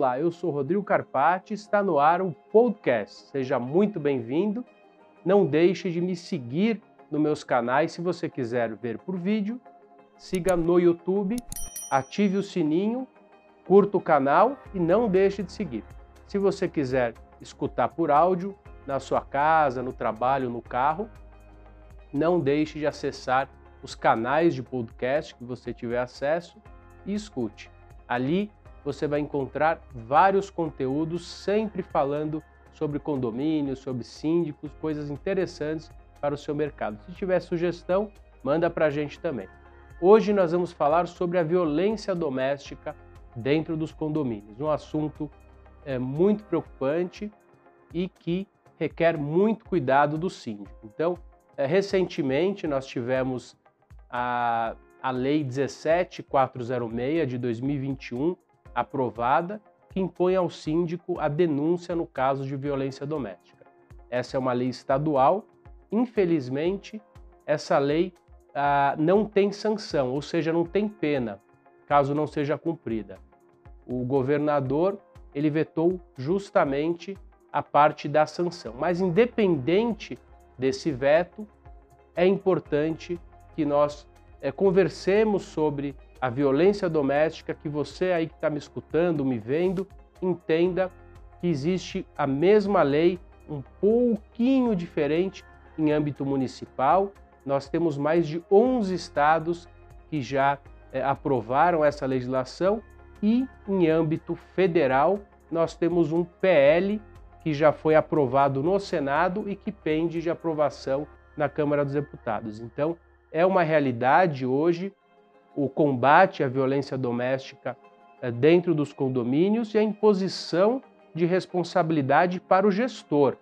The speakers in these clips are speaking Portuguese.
Olá, eu sou Rodrigo Carpati, está no ar um podcast. Seja muito bem-vindo. Não deixe de me seguir nos meus canais se você quiser ver por vídeo. Siga no YouTube, ative o sininho, curta o canal e não deixe de seguir. Se você quiser escutar por áudio, na sua casa, no trabalho, no carro, não deixe de acessar os canais de podcast que você tiver acesso e escute. Ali você vai encontrar vários conteúdos sempre falando sobre condomínios, sobre síndicos, coisas interessantes para o seu mercado. Se tiver sugestão, manda para a gente também. Hoje nós vamos falar sobre a violência doméstica dentro dos condomínios, um assunto é, muito preocupante e que requer muito cuidado do síndico. Então, é, recentemente nós tivemos a, a Lei 17406 de 2021 aprovada, que impõe ao síndico a denúncia no caso de violência doméstica. Essa é uma lei estadual. Infelizmente, essa lei ah, não tem sanção, ou seja, não tem pena, caso não seja cumprida. O governador ele vetou justamente a parte da sanção. Mas independente desse veto, é importante que nós é, conversemos sobre a violência doméstica, que você aí que está me escutando, me vendo, entenda que existe a mesma lei, um pouquinho diferente em âmbito municipal. Nós temos mais de 11 estados que já é, aprovaram essa legislação e em âmbito federal nós temos um PL que já foi aprovado no Senado e que pende de aprovação na Câmara dos Deputados. Então, é uma realidade hoje o combate à violência doméstica eh, dentro dos condomínios e a imposição de responsabilidade para o gestor.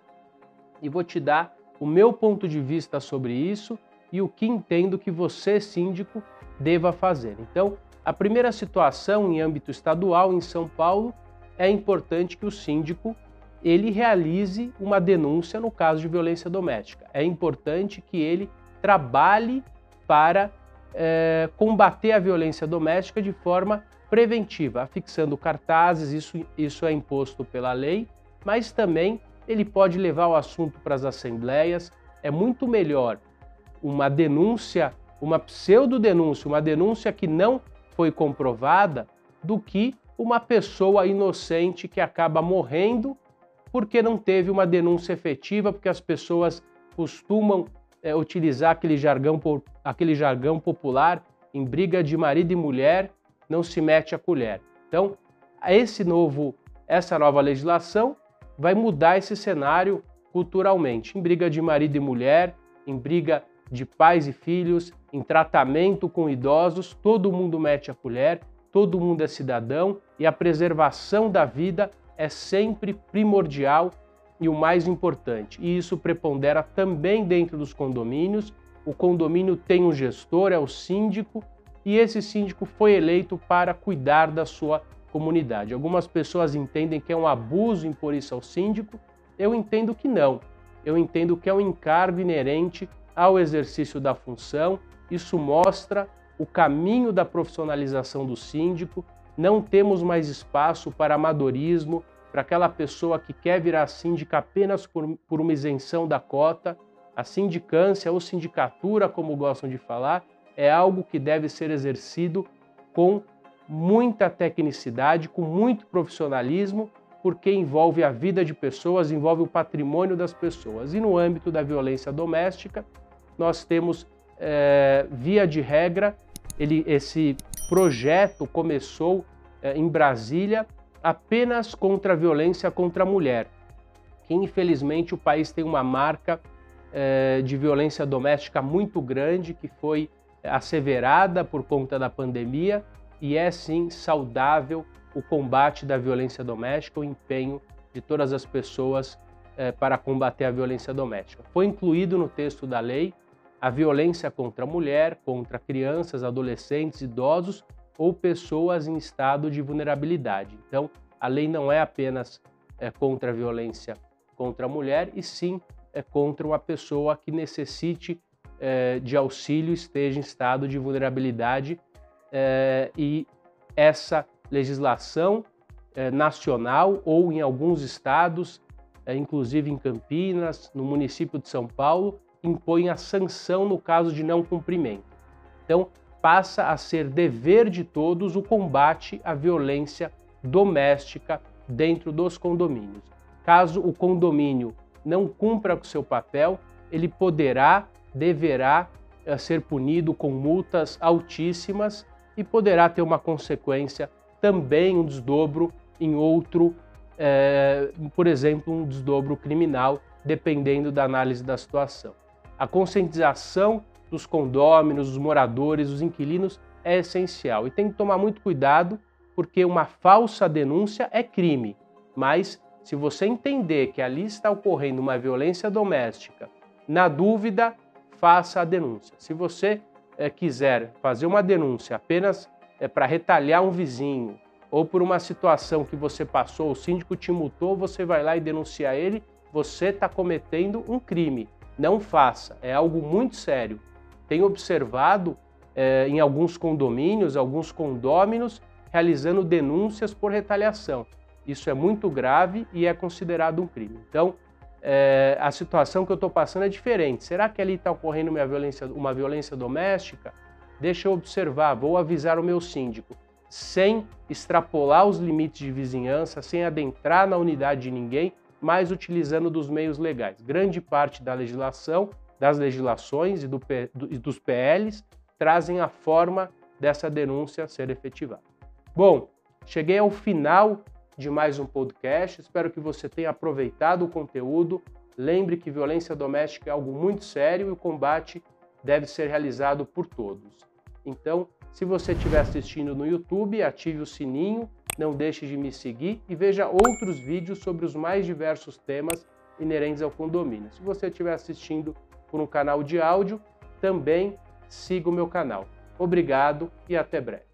E vou te dar o meu ponto de vista sobre isso e o que entendo que você, síndico, deva fazer. Então, a primeira situação em âmbito estadual em São Paulo é importante que o síndico ele realize uma denúncia no caso de violência doméstica. É importante que ele trabalhe para é, combater a violência doméstica de forma preventiva, afixando cartazes, isso, isso é imposto pela lei, mas também ele pode levar o assunto para as assembleias. É muito melhor uma denúncia, uma pseudo-denúncia, uma denúncia que não foi comprovada, do que uma pessoa inocente que acaba morrendo porque não teve uma denúncia efetiva, porque as pessoas costumam é, utilizar aquele jargão, aquele jargão popular em briga de marido e mulher, não se mete a colher. Então, esse novo, essa nova legislação vai mudar esse cenário culturalmente. Em briga de marido e mulher, em briga de pais e filhos, em tratamento com idosos, todo mundo mete a colher, todo mundo é cidadão e a preservação da vida é sempre primordial e o mais importante. E isso prepondera também dentro dos condomínios. O condomínio tem um gestor, é o síndico, e esse síndico foi eleito para cuidar da sua comunidade. Algumas pessoas entendem que é um abuso impor isso ao síndico. Eu entendo que não. Eu entendo que é um encargo inerente ao exercício da função. Isso mostra o caminho da profissionalização do síndico. Não temos mais espaço para amadorismo, para aquela pessoa que quer virar síndica apenas por, por uma isenção da cota, a sindicância ou sindicatura, como gostam de falar, é algo que deve ser exercido com muita tecnicidade, com muito profissionalismo, porque envolve a vida de pessoas, envolve o patrimônio das pessoas. E no âmbito da violência doméstica, nós temos, é, via de regra, ele, esse projeto começou é, em Brasília apenas contra a violência contra a mulher, que infelizmente o país tem uma marca eh, de violência doméstica muito grande, que foi asseverada por conta da pandemia, e é sim saudável o combate da violência doméstica, o empenho de todas as pessoas eh, para combater a violência doméstica. Foi incluído no texto da lei a violência contra a mulher, contra crianças, adolescentes, idosos ou pessoas em estado de vulnerabilidade. Então, a lei não é apenas é, contra a violência contra a mulher, e sim é contra uma pessoa que necessite é, de auxílio, esteja em estado de vulnerabilidade. É, e essa legislação é, nacional ou em alguns estados, é, inclusive em Campinas, no município de São Paulo, impõe a sanção no caso de não cumprimento. Então, passa a ser dever de todos o combate à violência doméstica dentro dos condomínios. Caso o condomínio não cumpra com seu papel, ele poderá, deverá eh, ser punido com multas altíssimas e poderá ter uma consequência também um desdobro em outro, é, por exemplo, um desdobro criminal, dependendo da análise da situação. A conscientização dos condôminos, dos moradores, dos inquilinos é essencial e tem que tomar muito cuidado porque uma falsa denúncia é crime, mas se você entender que ali está ocorrendo uma violência doméstica, na dúvida, faça a denúncia. Se você é, quiser fazer uma denúncia apenas é, para retalhar um vizinho ou por uma situação que você passou, o síndico te multou, você vai lá e denuncia ele, você está cometendo um crime. Não faça, é algo muito sério. Tenho observado é, em alguns condomínios, alguns condôminos, realizando denúncias por retaliação. Isso é muito grave e é considerado um crime. Então, é, a situação que eu estou passando é diferente. Será que ali está ocorrendo violência, uma violência doméstica? Deixa eu observar, vou avisar o meu síndico, sem extrapolar os limites de vizinhança, sem adentrar na unidade de ninguém, mas utilizando dos meios legais. Grande parte da legislação, das legislações e, do, do, e dos PLs trazem a forma dessa denúncia ser efetivada. Bom, cheguei ao final de mais um podcast. Espero que você tenha aproveitado o conteúdo. Lembre que violência doméstica é algo muito sério e o combate deve ser realizado por todos. Então, se você estiver assistindo no YouTube, ative o sininho, não deixe de me seguir e veja outros vídeos sobre os mais diversos temas inerentes ao condomínio. Se você estiver assistindo por um canal de áudio, também siga o meu canal. Obrigado e até breve.